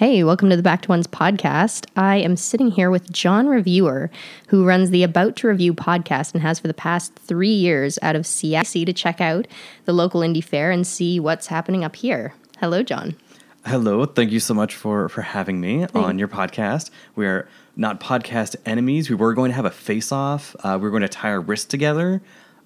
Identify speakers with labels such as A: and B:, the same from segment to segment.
A: Hey, welcome to the Back to Ones podcast. I am sitting here with John Reviewer, who runs the About to Review podcast and has for the past three years out of CIC to check out the local indie fair and see what's happening up here. Hello, John.
B: Hello, thank you so much for for having me on your podcast. We are not podcast enemies. We were going to have a face off. Uh, we were going to tie our wrists together,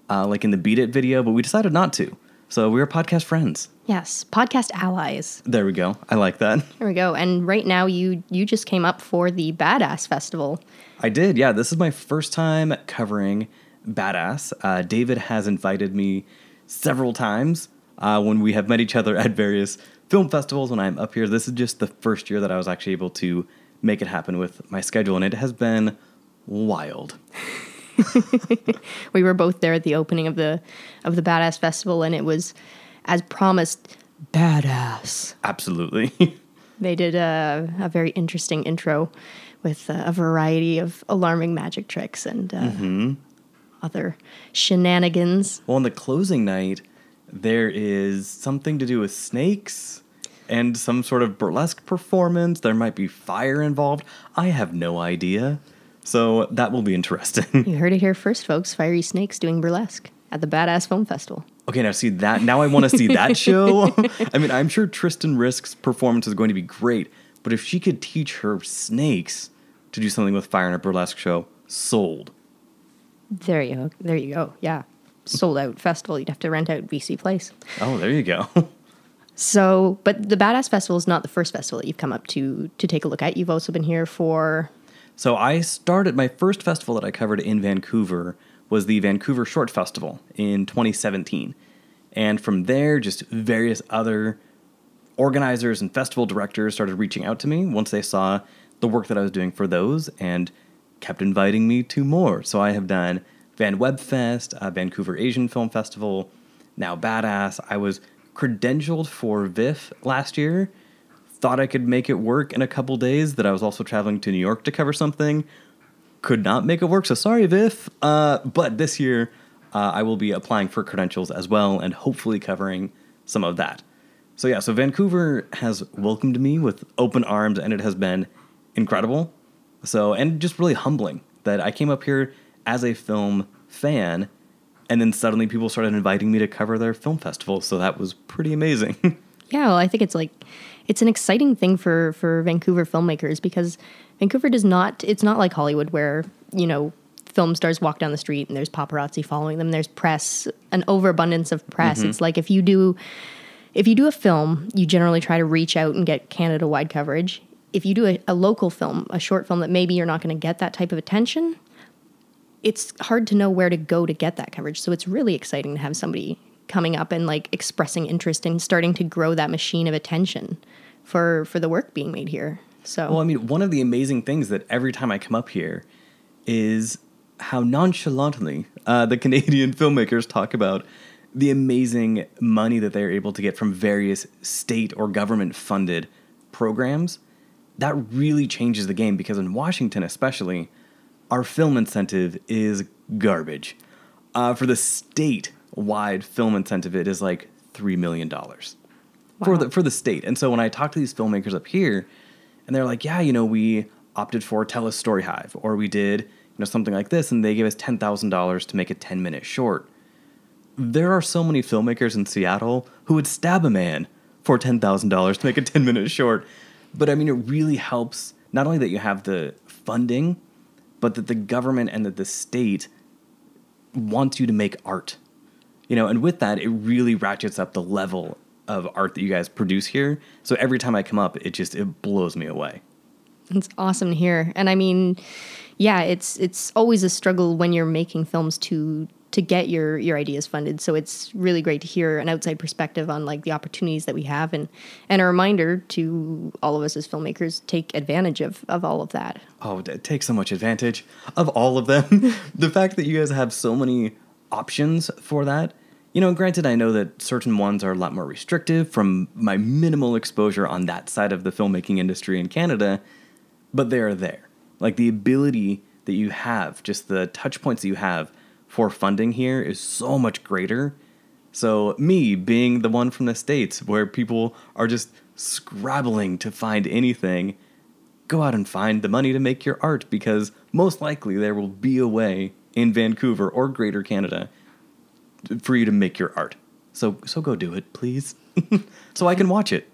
B: uh, like in the Beat It video, but we decided not to. So we are podcast friends.
A: Yes, podcast allies.
B: There we go. I like that.
A: There we go. And right now, you you just came up for the Badass Festival.
B: I did. Yeah, this is my first time covering Badass. Uh, David has invited me several times uh, when we have met each other at various film festivals when I'm up here. This is just the first year that I was actually able to make it happen with my schedule, and it has been wild.
A: we were both there at the opening of the of the Badass Festival, and it was as promised badass.
B: Absolutely.
A: they did a, a, very interesting intro with a, a variety of alarming magic tricks and uh, mm-hmm. other shenanigans.
B: Well, on the closing night, there is something to do with snakes and some sort of burlesque performance. There might be fire involved. I have no idea. So that will be interesting.
A: you heard it here first, folks. Fiery Snakes doing burlesque at the Badass Film Festival.
B: Okay, now see that. Now I want to see that show. I mean, I'm sure Tristan Risk's performance is going to be great, but if she could teach her snakes to do something with fire in a burlesque show, sold.
A: There you go. There you go. Yeah, sold out festival. You'd have to rent out BC Place.
B: Oh, there you go.
A: so, but the Badass Festival is not the first festival that you've come up to to take a look at. You've also been here for.
B: So I started my first festival that I covered in Vancouver was the Vancouver Short Festival in 2017. And from there, just various other organizers and festival directors started reaching out to me once they saw the work that I was doing for those and kept inviting me to more. So I have done Van Web Fest, uh, Vancouver Asian Film Festival, now Badass. I was credentialed for VIFF last year. Thought I could make it work in a couple days, that I was also traveling to New York to cover something could not make it work. So sorry, VIFF. Uh, but this year, uh, I will be applying for credentials as well and hopefully covering some of that. So yeah, so Vancouver has welcomed me with open arms and it has been incredible. So, and just really humbling that I came up here as a film fan and then suddenly people started inviting me to cover their film festival. So that was pretty amazing.
A: yeah, well, I think it's like, it's an exciting thing for, for Vancouver filmmakers because Vancouver does not, it's not like Hollywood where, you know, film stars walk down the street and there's paparazzi following them. There's press, an overabundance of press. Mm-hmm. It's like if you do, if you do a film, you generally try to reach out and get Canada wide coverage. If you do a, a local film, a short film that maybe you're not going to get that type of attention, it's hard to know where to go to get that coverage. So it's really exciting to have somebody coming up and like expressing interest and starting to grow that machine of attention for for the work being made here. So,
B: well, I mean, one of the amazing things that every time I come up here is how nonchalantly uh, the Canadian filmmakers talk about the amazing money that they're able to get from various state or government funded programs. That really changes the game because in Washington, especially, our film incentive is garbage. Uh, for the state wide film incentive, it is like $3 million wow. for, the, for the state. And so when I talk to these filmmakers up here, and they're like, yeah, you know, we opted for Telus Storyhive, or we did, you know, something like this, and they gave us ten thousand dollars to make a ten minute short. There are so many filmmakers in Seattle who would stab a man for ten thousand dollars to make a ten minute short. But I mean, it really helps not only that you have the funding, but that the government and that the state wants you to make art. You know, and with that, it really ratchets up the level of art that you guys produce here. So every time I come up, it just it blows me away.
A: It's awesome to hear. And I mean, yeah, it's it's always a struggle when you're making films to to get your your ideas funded. So it's really great to hear an outside perspective on like the opportunities that we have and and a reminder to all of us as filmmakers take advantage of of all of that.
B: Oh, take so much advantage of all of them. the fact that you guys have so many options for that you know, granted, I know that certain ones are a lot more restrictive from my minimal exposure on that side of the filmmaking industry in Canada, but they are there. Like the ability that you have, just the touch points that you have for funding here is so much greater So, me being the one from the States where people are just scrabbling to find anything, go out and find the money to make your art because most likely there will be a way in Vancouver or Greater Canada for you to make your art. So, so go do it, please. so I can watch it.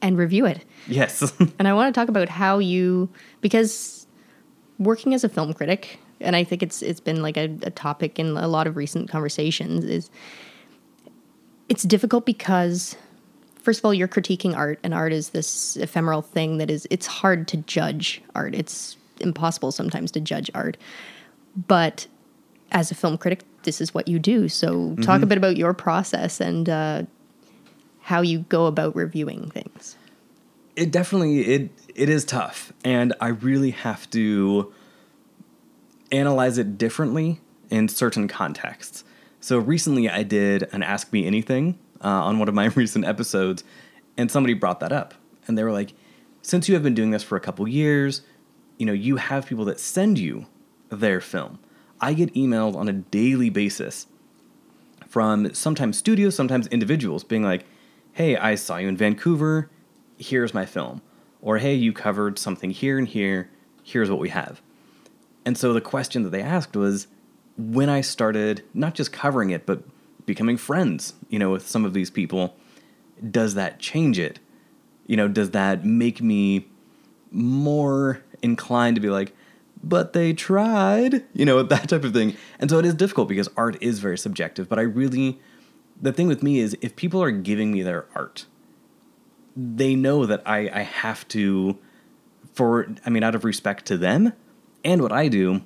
A: and review it.
B: Yes.
A: And I want to talk about how you because working as a film critic, and I think it's it's been like a, a topic in a lot of recent conversations is it's difficult because first of all you're critiquing art and art is this ephemeral thing that is it's hard to judge art. It's impossible sometimes to judge art. But as a film critic, this is what you do. So talk a bit about your process and uh, how you go about reviewing things.
B: it definitely it it is tough and i really have to analyze it differently in certain contexts so recently i did an ask me anything uh, on one of my recent episodes and somebody brought that up and they were like since you have been doing this for a couple years you know you have people that send you their film i get emailed on a daily basis from sometimes studios, sometimes individuals being like, hey, I saw you in Vancouver, here's my film. Or hey, you covered something here and here, here's what we have. And so the question that they asked was when I started not just covering it, but becoming friends, you know, with some of these people, does that change it? You know, does that make me more inclined to be like, but they tried, you know, that type of thing. And so it is difficult because art is very subjective. But I really, the thing with me is if people are giving me their art, they know that I, I have to, for, I mean, out of respect to them and what I do,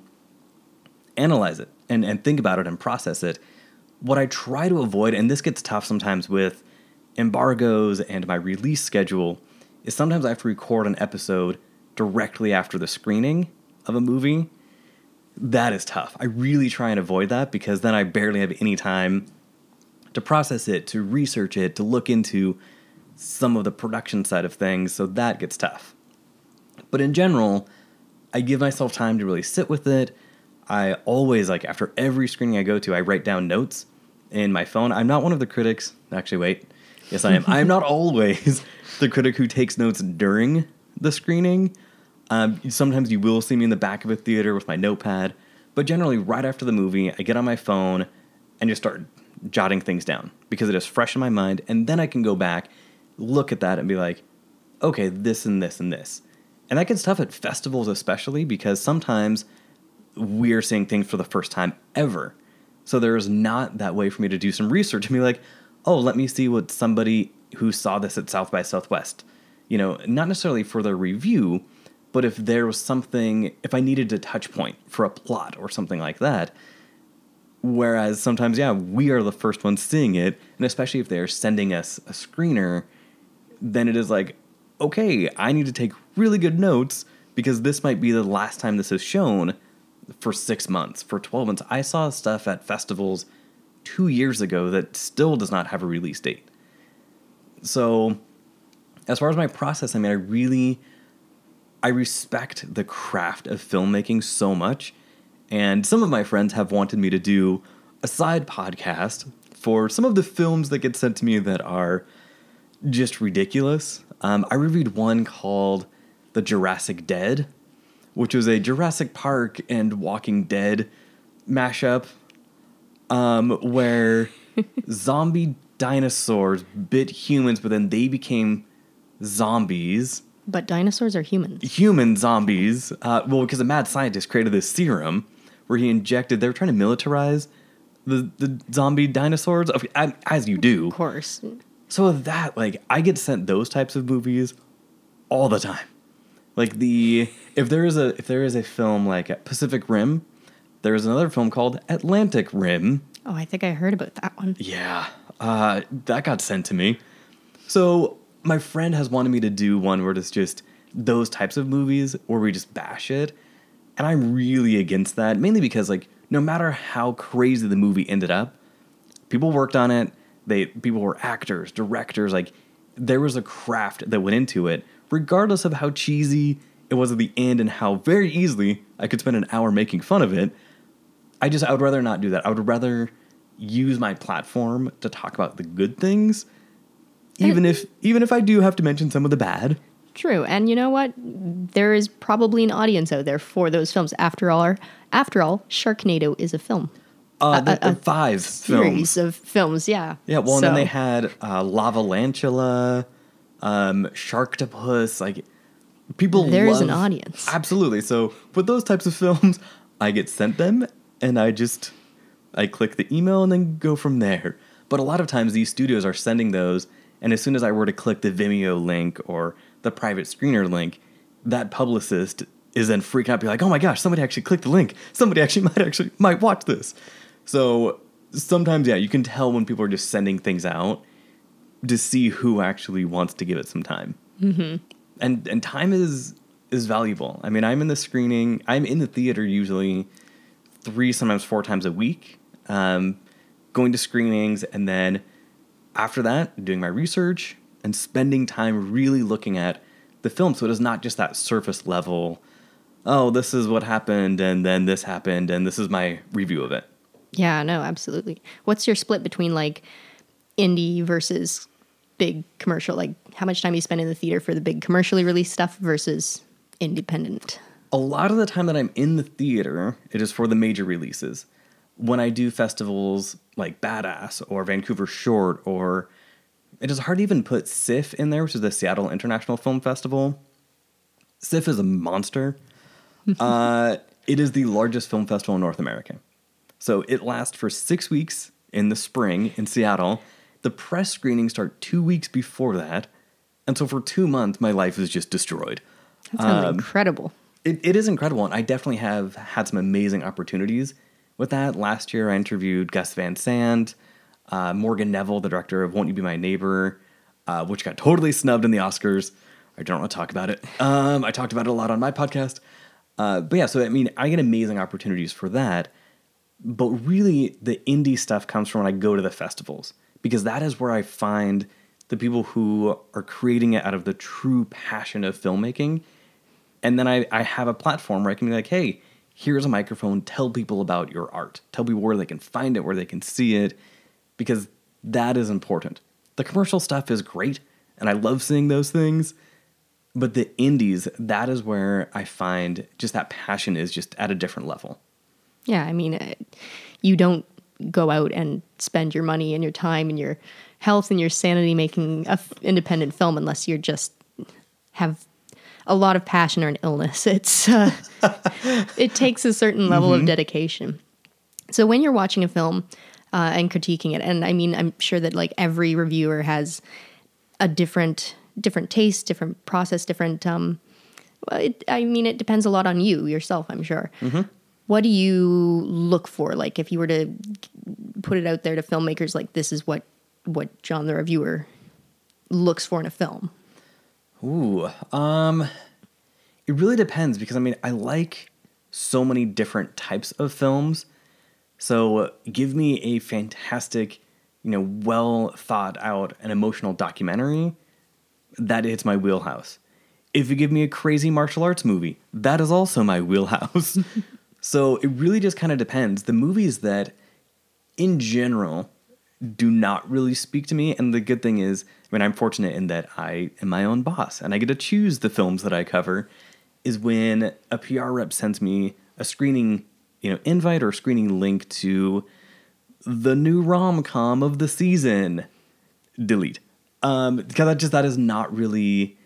B: analyze it and, and think about it and process it. What I try to avoid, and this gets tough sometimes with embargoes and my release schedule, is sometimes I have to record an episode directly after the screening of a movie. That is tough. I really try and avoid that because then I barely have any time to process it, to research it, to look into some of the production side of things. So that gets tough. But in general, I give myself time to really sit with it. I always, like, after every screening I go to, I write down notes in my phone. I'm not one of the critics. Actually, wait. Yes, I am. I am not always the critic who takes notes during the screening. Um, sometimes you will see me in the back of a theater with my notepad, but generally, right after the movie, I get on my phone and just start jotting things down because it is fresh in my mind. And then I can go back, look at that, and be like, okay, this and this and this. And that gets tough at festivals, especially because sometimes we're seeing things for the first time ever. So there's not that way for me to do some research and be like, oh, let me see what somebody who saw this at South by Southwest, you know, not necessarily for their review, but if there was something, if I needed a touch point for a plot or something like that. Whereas sometimes, yeah, we are the first ones seeing it, and especially if they're sending us a screener, then it is like, okay, I need to take really good notes because this might be the last time this is shown for six months, for 12 months. I saw stuff at festivals two years ago that still does not have a release date. So, as far as my process, I mean, I really, I respect the craft of filmmaking so much. And some of my friends have wanted me to do a side podcast for some of the films that get sent to me that are just ridiculous. Um, I reviewed one called The Jurassic Dead, which was a Jurassic Park and Walking Dead mashup, um, where zombie dinosaurs bit humans, but then they became zombies.
A: But dinosaurs are humans.
B: Human zombies. Uh, well, because a mad scientist created this serum where he injected. They were trying to militarize the the zombie dinosaurs, as you do.
A: Of course.
B: So with that, like I get sent those types of movies all the time. Like the if there is a if there is a film like Pacific Rim, there is another film called Atlantic Rim.
A: Oh, I think I heard about that one.
B: Yeah, uh, that got sent to me. So my friend has wanted me to do one where it's just those types of movies where we just bash it, and I'm really against that. Mainly because like no matter how crazy the movie ended up, people worked on it. They people were actors, directors. Like there was a craft that went into it, regardless of how cheesy it was at the end and how very easily I could spend an hour making fun of it. I just I would rather not do that. I would rather use my platform to talk about the good things, even if even if I do have to mention some of the bad.
A: True, and you know what? There is probably an audience out there for those films. After all, after all, Sharknado is a film.
B: Uh, the,
A: a-
B: five
A: Series
B: films.
A: of films, yeah.
B: Yeah, well, and then they had uh, Lavalantula, um, Sharktopus. Like people,
A: There is an audience.
B: Absolutely. So with those types of films, I get sent them, and I just I click the email and then go from there. But a lot of times these studios are sending those, and as soon as I were to click the Vimeo link or the private screener link, that publicist is then freaking out, be like, "Oh my gosh, somebody actually clicked the link. Somebody actually might actually might watch this." So sometimes, yeah, you can tell when people are just sending things out to see who actually wants to give it some time. Mm-hmm. And and time is is valuable. I mean, I'm in the screening. I'm in the theater usually three, sometimes four times a week, um, going to screenings, and then after that, doing my research and spending time really looking at the film. So it is not just that surface level. Oh, this is what happened, and then this happened, and this is my review of it.
A: Yeah, no, absolutely. What's your split between like indie versus big commercial? Like how much time you spend in the theater for the big commercially released stuff versus independent?
B: a lot of the time that I'm in the theater, it is for the major releases. When I do festivals like Badass or Vancouver Short, or it is hard to even put SIFF in there, which is the Seattle International Film Festival. SIFF is a monster. uh, it is the largest film festival in North America. So it lasts for six weeks in the spring in Seattle. The press screenings start two weeks before that. And so for two months, my life is just destroyed.
A: That sounds
B: Um,
A: incredible.
B: It, it is incredible, and I definitely have had some amazing opportunities with that. Last year, I interviewed Gus Van Sant, uh, Morgan Neville, the director of Won't You Be My Neighbor, uh, which got totally snubbed in the Oscars. I don't want to talk about it. Um, I talked about it a lot on my podcast. Uh, but yeah, so I mean, I get amazing opportunities for that. But really, the indie stuff comes from when I go to the festivals because that is where I find the people who are creating it out of the true passion of filmmaking and then I, I have a platform where I can be like, hey, here's a microphone. Tell people about your art. Tell people where they can find it, where they can see it, because that is important. The commercial stuff is great, and I love seeing those things. But the indies, that is where I find just that passion is just at a different level.
A: Yeah, I mean, uh, you don't go out and spend your money and your time and your health and your sanity making a f- independent film unless you're just have a lot of passion or an illness. It's uh, it takes a certain level of dedication. So when you're watching a film uh, and critiquing it, and I mean, I'm sure that like every reviewer has a different different taste, different process, different. Um, well, it, I mean, it depends a lot on you yourself. I'm sure. What do you look for? Like, if you were to put it out there to filmmakers, like this is what what John the reviewer looks for in a film.
B: Ooh, um, it really depends because I mean, I like so many different types of films. So give me a fantastic, you know, well thought out and emotional documentary. That hits my wheelhouse. If you give me a crazy martial arts movie, that is also my wheelhouse. so it really just kind of depends. The movies that, in general, do not really speak to me. And the good thing is, Mean, I'm fortunate in that I am my own boss and I get to choose the films that I cover. Is when a PR rep sends me a screening, you know, invite or screening link to the new rom com of the season. Delete. Um, because that just that is not really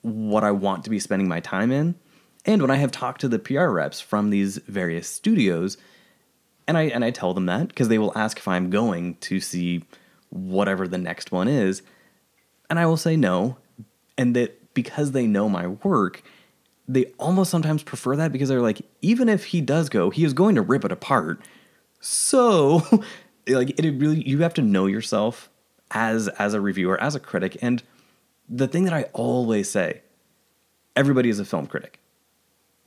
B: what I want to be spending my time in. And when I have talked to the PR reps from these various studios, and I and I tell them that because they will ask if I'm going to see whatever the next one is, and I will say no, and that because they know my work, they almost sometimes prefer that because they're like, even if he does go, he is going to rip it apart. So, like, it really you have to know yourself as as a reviewer, as a critic, and the thing that I always say, everybody is a film critic.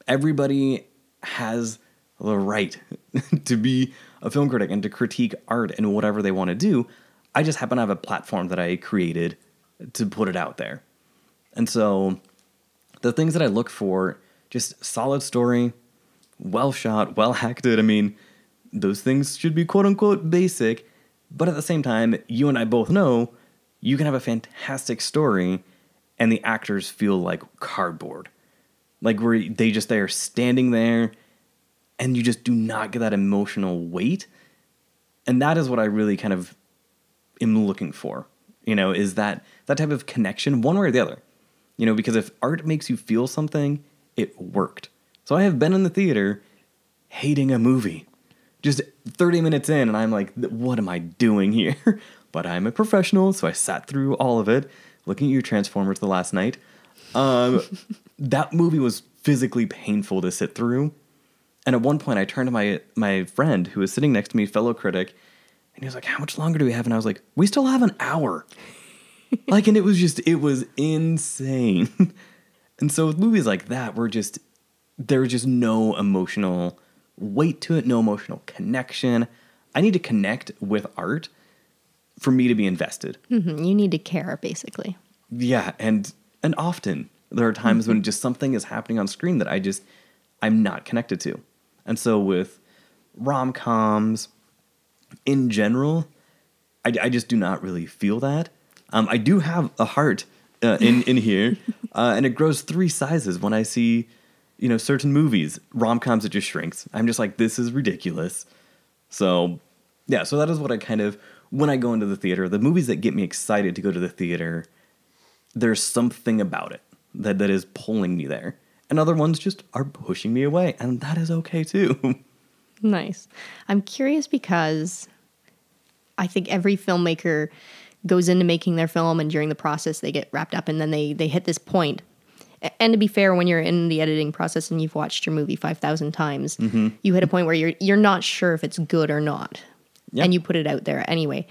B: Everybody has the right to be a film critic and to critique art and whatever they want to do. I just happen to have a platform that I created to put it out there. And so the things that I look for just solid story, well shot, well acted. I mean, those things should be quote unquote basic. But at the same time, you and I both know you can have a fantastic story and the actors feel like cardboard. Like where they just they are standing there and you just do not get that emotional weight. And that is what I really kind of am looking for. You know, is that that type of connection one way or the other. You know, because if art makes you feel something, it worked. So I have been in the theater hating a movie. Just 30 minutes in, and I'm like, what am I doing here? but I'm a professional, so I sat through all of it, looking at your Transformers The Last Knight. Um, that movie was physically painful to sit through. And at one point, I turned to my, my friend who was sitting next to me, fellow critic, and he was like, How much longer do we have? And I was like, We still have an hour. like, and it was just, it was insane. and so with movies like that, we're just, there was just no emotional weight to it, no emotional connection. I need to connect with art for me to be invested.
A: hmm You need to care, basically.
B: Yeah, and and often there are times when just something is happening on screen that I just I'm not connected to. And so with rom-coms in general, I, I just do not really feel that. Um, I do have a heart uh, in in here, uh, and it grows three sizes when I see, you know, certain movies. Rom coms it just shrinks. I'm just like, this is ridiculous. So, yeah. So that is what I kind of when I go into the theater. The movies that get me excited to go to the theater, there's something about it that that is pulling me there, and other ones just are pushing me away, and that is okay too.
A: Nice. I'm curious because I think every filmmaker goes into making their film and during the process they get wrapped up and then they they hit this point. And to be fair, when you're in the editing process and you've watched your movie 5,000 times, mm-hmm. you hit a point where you're you're not sure if it's good or not.
B: Yeah.
A: And you put it out there anyway.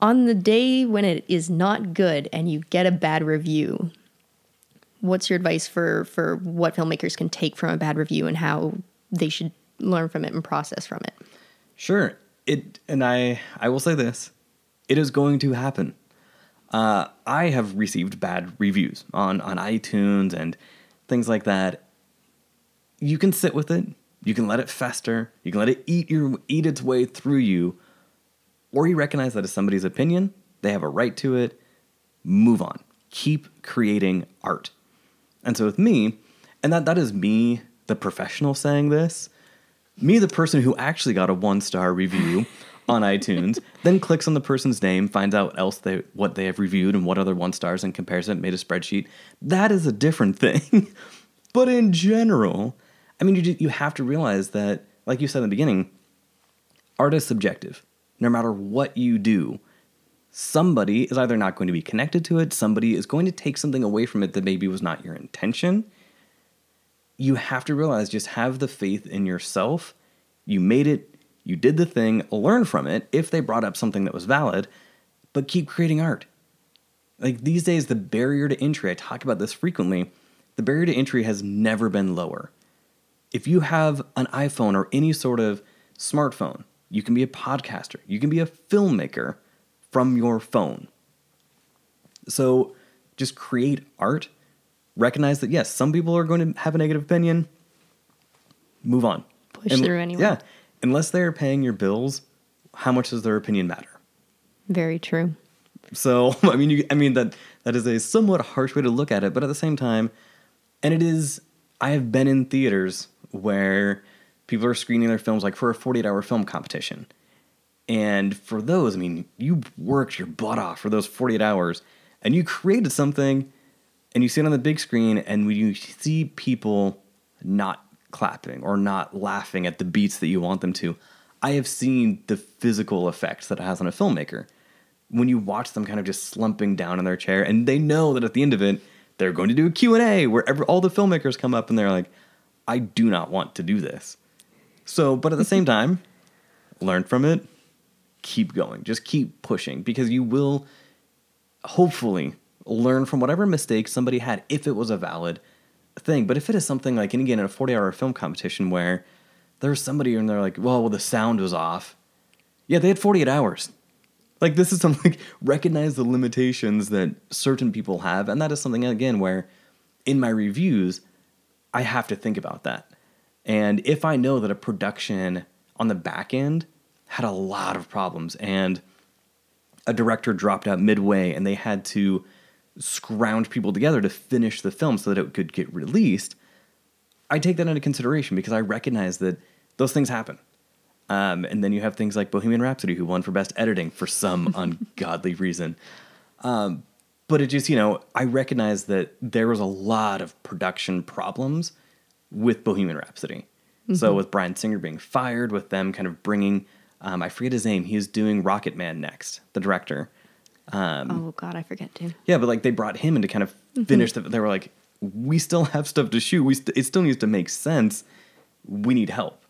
A: On the day when it is not good and you get a bad review, what's your advice for for what filmmakers can take from a bad review and how they should learn from it and process from it?
B: Sure. It and I I will say this. It is going to happen. Uh, I have received bad reviews on on iTunes and things like that. You can sit with it. You can let it fester. You can let it eat your eat its way through you, or you recognize that it's somebody's opinion. They have a right to it. Move on. Keep creating art. And so with me, and that that is me, the professional saying this, me, the person who actually got a one star review on iTunes, then clicks on the person's name, finds out else they what they have reviewed and what other one stars, and compares it, made a spreadsheet. That is a different thing. but in general, I mean, you you have to realize that, like you said in the beginning, art is subjective. No matter what you do, somebody is either not going to be connected to it, somebody is going to take something away from it that maybe was not your intention you have to realize just have the faith in yourself. You made it, you did the thing, learn from it if they brought up something that was valid, but keep creating art. Like these days, the barrier to entry, I talk about this frequently, the barrier to entry has never been lower. If you have an iPhone or any sort of smartphone, you can be a podcaster, you can be a filmmaker from your phone. So just create art recognize that yes, some people are going to have a negative opinion. Move on.
A: Push through anyway.
B: Yeah. Unless they're paying your bills, how much does their opinion matter?
A: Very true.
B: So I mean, you, I mean that that is a somewhat harsh way to look at it, but at the same time, and it is. I have been in theaters where people are screening their films like for a 48 hour film competition, and for those, I mean, you worked your butt off for those 48 hours, and you created something, and you see it on the big screen, and when you see people not clapping or not laughing at the beats that you want them to, I have seen the physical effects that it has on a filmmaker. When you watch them kind of just slumping down in their chair and they know that at the end of it they're going to do a q&a where every, all the filmmakers come up and they're like i do not want to do this. So but at the same time learn from it. Keep going. Just keep pushing because you will hopefully learn from whatever mistake somebody had if it was a valid thing. But if it is something like and again in a 40 hour film competition where there's somebody and they're like well, well the sound was off. Yeah they had 48 hours. Like this is something like recognize the limitations that certain people have, and that is something again where in my reviews I have to think about that. And if I know that a production on the back end had a lot of problems and a director dropped out midway and they had to scrounge people together to finish the film so that it could get released, I take that into consideration because I recognize that those things happen. Um, and then you have things like Bohemian Rhapsody, who won for Best Editing for some ungodly reason. Um, but it just, you know, I recognize that there was a lot of production problems with Bohemian Rhapsody. So with Bryan Singer being fired, with them kind of bringing, um, I forget his name, he's doing Rocketman next, the director.
A: Oh God, I forget to.
B: Yeah, but like they brought him in to kind of finish the. They were like, we still have stuff to shoot. We st- it still needs to make sense. We need help,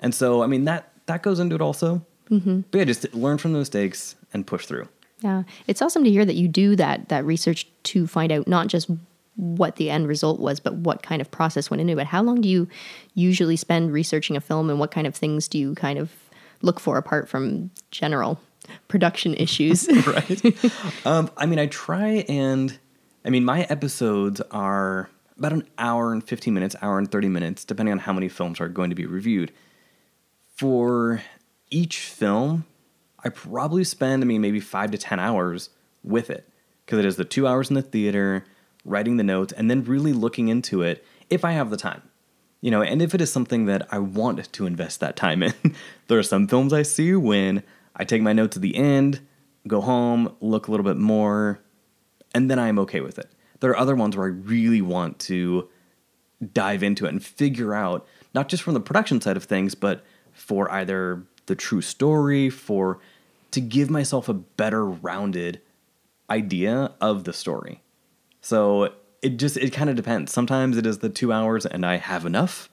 B: and so I mean that that goes into it also. Mm-hmm. But yeah, just learn from the mistakes and push through.
A: Yeah, it's awesome to hear that you do that that research to find out not just what the end result was, but what kind of process went into it. How long do you usually spend researching a film, and what kind of things do you kind of look for apart from general production issues?
B: right? um, I mean, I try and, I mean, my episodes are about an hour and 15 minutes, hour and 30 minutes, depending on how many films are going to be reviewed. For each film, I probably spend, I mean, maybe five to 10 hours with it because it is the two hours in the theater, writing the notes, and then really looking into it if I have the time. You know, and if it is something that I want to invest that time in, there are some films I see when I take my notes to the end, go home, look a little bit more, and then I'm okay with it. There are other ones where I really want to dive into it and figure out, not just from the production side of things, but for either the true story, for to give myself a better rounded idea of the story. So it just it kind of depends. Sometimes it is the 2 hours and I have enough.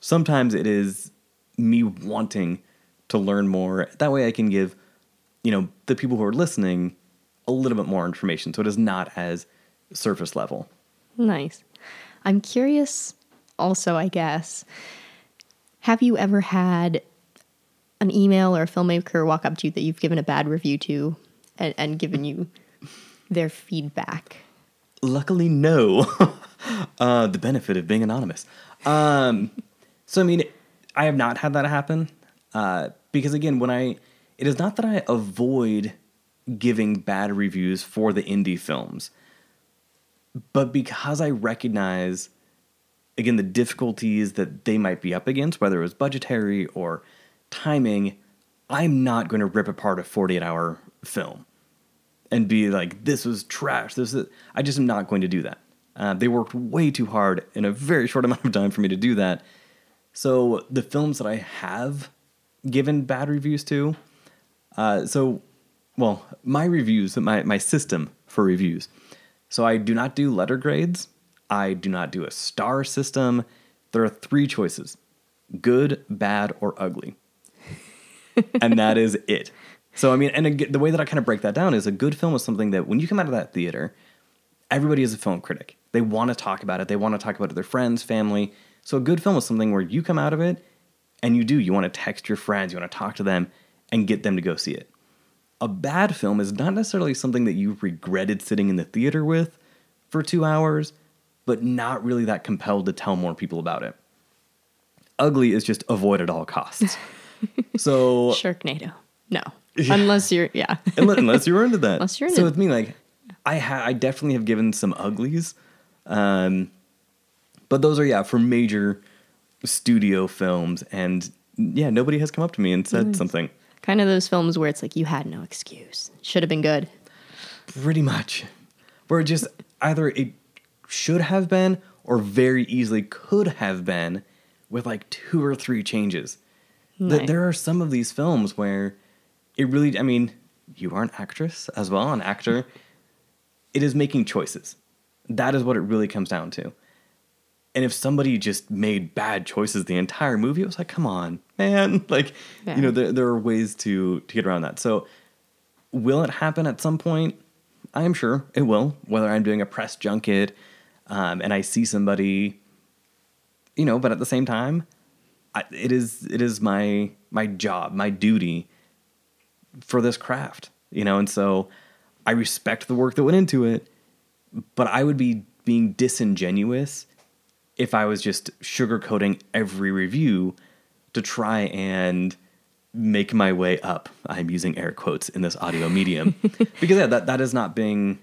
B: Sometimes it is me wanting to learn more. That way I can give, you know, the people who are listening a little bit more information so it is not as surface level.
A: Nice. I'm curious also, I guess, have you ever had an email or a filmmaker walk up to you that you've given a bad review to and, and given you their feedback?
B: Luckily, no. uh, the benefit of being anonymous. Um, so, I mean, I have not had that happen uh, because, again, when I, it is not that I avoid giving bad reviews for the indie films, but because I recognize, again, the difficulties that they might be up against, whether it was budgetary or timing, I'm not going to rip apart a 48 hour film and be like, this was trash. This is, I just am not going to do that. Uh, they worked way too hard in a very short amount of time for me to do that. So the films that I have given bad reviews to, uh, so, well, my reviews, my, my system for reviews. So I do not do letter grades. I do not do a star system. There are three choices good, bad, or ugly. and that is it. So, I mean, and the way that I kind of break that down is a good film is something that when you come out of that theater, everybody is a film critic. They want to talk about it, they want to talk about it with their friends, family. So, a good film is something where you come out of it and you do. You want to text your friends, you want to talk to them and get them to go see it. A bad film is not necessarily something that you regretted sitting in the theater with for two hours, but not really that compelled to tell more people about it. Ugly is just avoid at all costs. so
A: Sharknado. No. Unless you're, yeah.
B: unless, unless you're into that.
A: Unless you're into so
B: with me, like I ha- I definitely have given some uglies, um, but those are yeah for major studio films, and yeah, nobody has come up to me and said mm. something.
A: kind of those films where it's like you had no excuse. Should have been good.
B: Pretty much, where it just either it should have been or very easily could have been with like two or three changes. Th-
A: Nice.
B: there are some of these films where it really, I mean, you are an actress as well, an actor. it is making choices. That is what it really comes down to. And if somebody just made bad choices the entire movie, it was like, come on, man. Like,
A: Yeah.
B: you know, there, there are ways to, to get around that. So, will it happen at some point? I am sure it will. Whether I'm doing a press junket um, and I see somebody, you know, but at the same time, I, it is it is my my job, my duty for this craft, you know, and so I respect the work that went into it, but I would be being disingenuous if I was just sugarcoating every review to try and make my way up. I'm using air quotes in this audio medium because yeah, that that is not being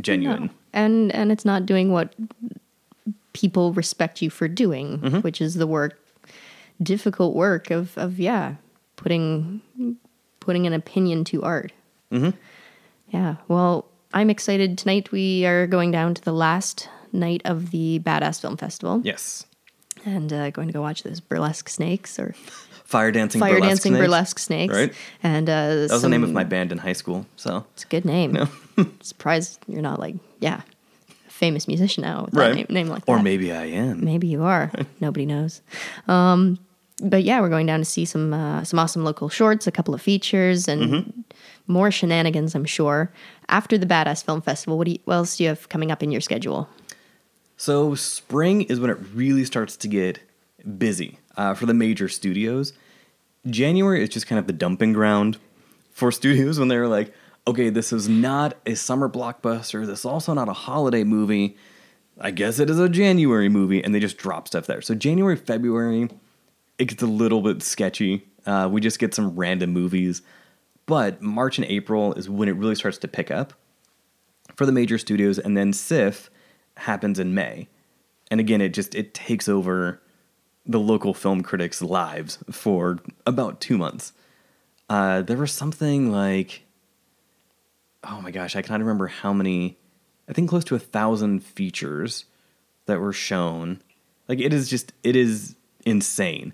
B: genuine.
A: No. And and it's not doing what people respect you for doing,
B: Mm-hmm.
A: which is the work difficult work of of yeah, putting putting an opinion to art.
B: Mm-hmm.
A: Yeah. Well, I'm excited tonight we are going down to the last night of the Badass Film Festival
B: Yes.
A: and uh, going to go watch those burlesque snakes or
B: Fire dancing
A: fire
B: burlesque
A: dancing
B: snakes.
A: burlesque snakes.
B: Right.
A: And uh,
B: That was the name of my band in high school. So
A: It's a good name. Surprised you're not like yeah, a famous musician now with that
B: right,
A: name, name like that.
B: or maybe I am.
A: Maybe you are. Nobody knows. Um, but yeah, we're going down to see some uh, some awesome local shorts, a couple of features, and
B: Mm-hmm.
A: more shenanigans. I'm sure. After the Badass Film Festival, what, do you, what else do you have coming up in your schedule?
B: So spring is when it really starts to get busy uh, for the major studios. January is just kind of the dumping ground for studios when they're like, okay, this is not a summer blockbuster. This is also not a holiday movie. I guess it is a January movie, and they just drop stuff there. So January, February, it gets a little bit sketchy. Uh, we just get some random movies, but March and April is when it really starts to pick up for the major studios, and then SIFF happens in May. And again, it just it takes over the local film critics' lives for about two months. Uh, there was something like, oh my gosh, I cannot remember how many. I think close to a thousand features that were shown. Like it is just it is insane.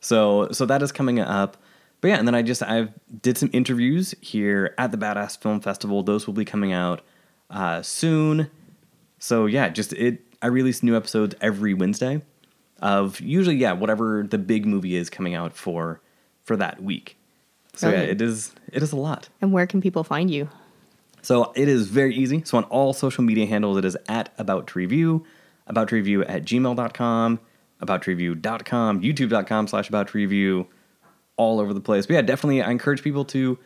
B: So so that is coming up. But yeah, and then I just I did some interviews here at the Badass Film Festival. Those will be coming out uh, soon. So yeah, just it. I release new episodes every Wednesday of usually yeah whatever the big movie is coming out for for that week. So yeah, it is it is a lot.
A: And where can people find you?
B: So it is very easy. So on all social media handles, it is at about to review, about to review at gmail.com, about to review.com, youtube.com slash about to review, all over the place. But yeah, definitely I encourage people to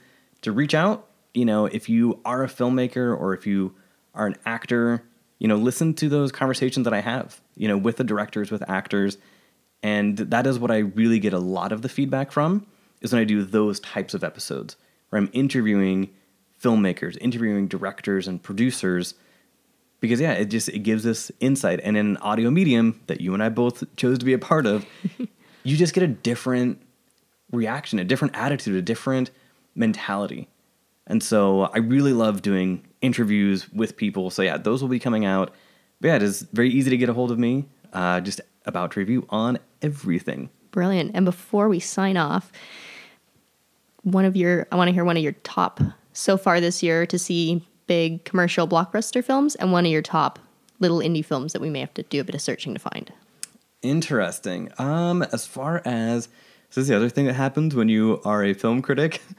B: to reach out. You know, if you are a filmmaker or if you are an actor, you know, listen to those conversations that I have, you know, with the directors, with actors. And that is what I really get a lot of the feedback from is when I do those types of episodes where I'm interviewing filmmakers, interviewing directors and producers because yeah, it just it gives us insight and in an audio medium that you and I both chose to be a part of, you just get a different reaction, a different attitude, a different mentality. And so I really love doing interviews with people. So yeah, those will be coming out. But yeah, it is very easy to get a hold of me. Uh, just about to review on everything.
A: Brilliant. And before we sign off, one of your I want to hear one of your top so far this year to see big commercial blockbuster films and one of your top little indie films that we may have to do a bit of searching to find.
B: Interesting. Um, as far as so this is the other thing that happens when you are a film critic.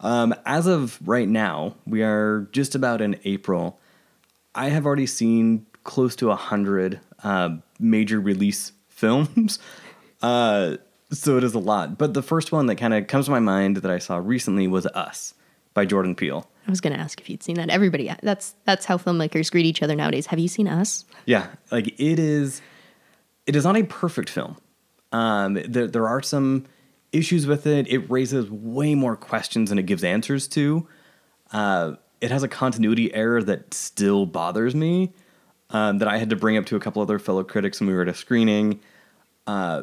B: Um, as of right now, we are just about in April. I have already seen close to a hundred uh, major release films. Uh, so it is a lot. But the first one that kind of comes to my mind that I saw recently was Us by Jordan Peele.
A: I was going to ask if you'd seen that. Everybody, that's that's how filmmakers greet each other nowadays. Have you seen Us?
B: Yeah, like it is. It is not a perfect film. Um, there there are some issues with it. It raises way more questions than it gives answers to. Uh, it has a continuity error that still bothers me. Um, that I had to bring up to a couple other fellow critics when we were at a screening. Uh,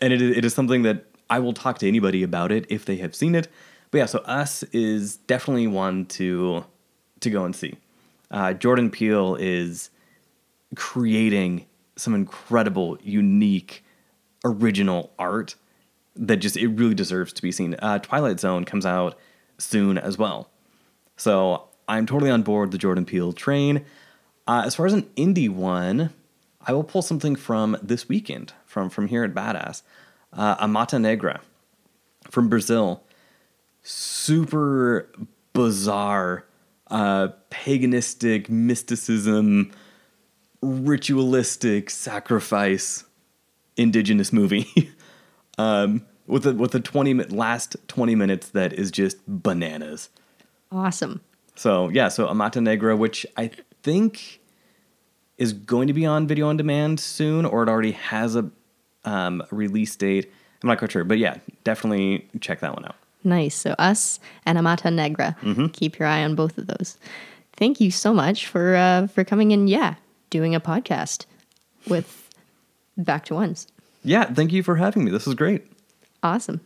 B: and it, is- it is something that I will talk to anybody about it if they have seen it. But yeah, so Us is definitely one to to go and see. Uh, Jordan Peele is creating some incredible, unique, original art that just it really deserves to be seen. Uh, Twilight Zone comes out soon as well, so I'm totally on board the Jordan Peele train. Uh, as far as an indie one, I will pull something from this weekend from from here at Badass, uh, A Mata Negra from Brazil. Super bizarre, uh, paganistic mysticism ritualistic sacrifice indigenous movie um, with the with a 20 last 20 minutes that is just bananas
A: Awesome.
B: so yeah so A Mata Negra which i think is going to be on video on demand soon, or it already has a um, release date. I'm not quite sure, but yeah, definitely check that one out.
A: Nice. So us and A Mata Negra. Keep your eye on both of those. Thank you so much for uh, for coming in. Yeah, doing a podcast with Back to Ones.
B: Yeah, thank you for having me. This is great.
A: Awesome.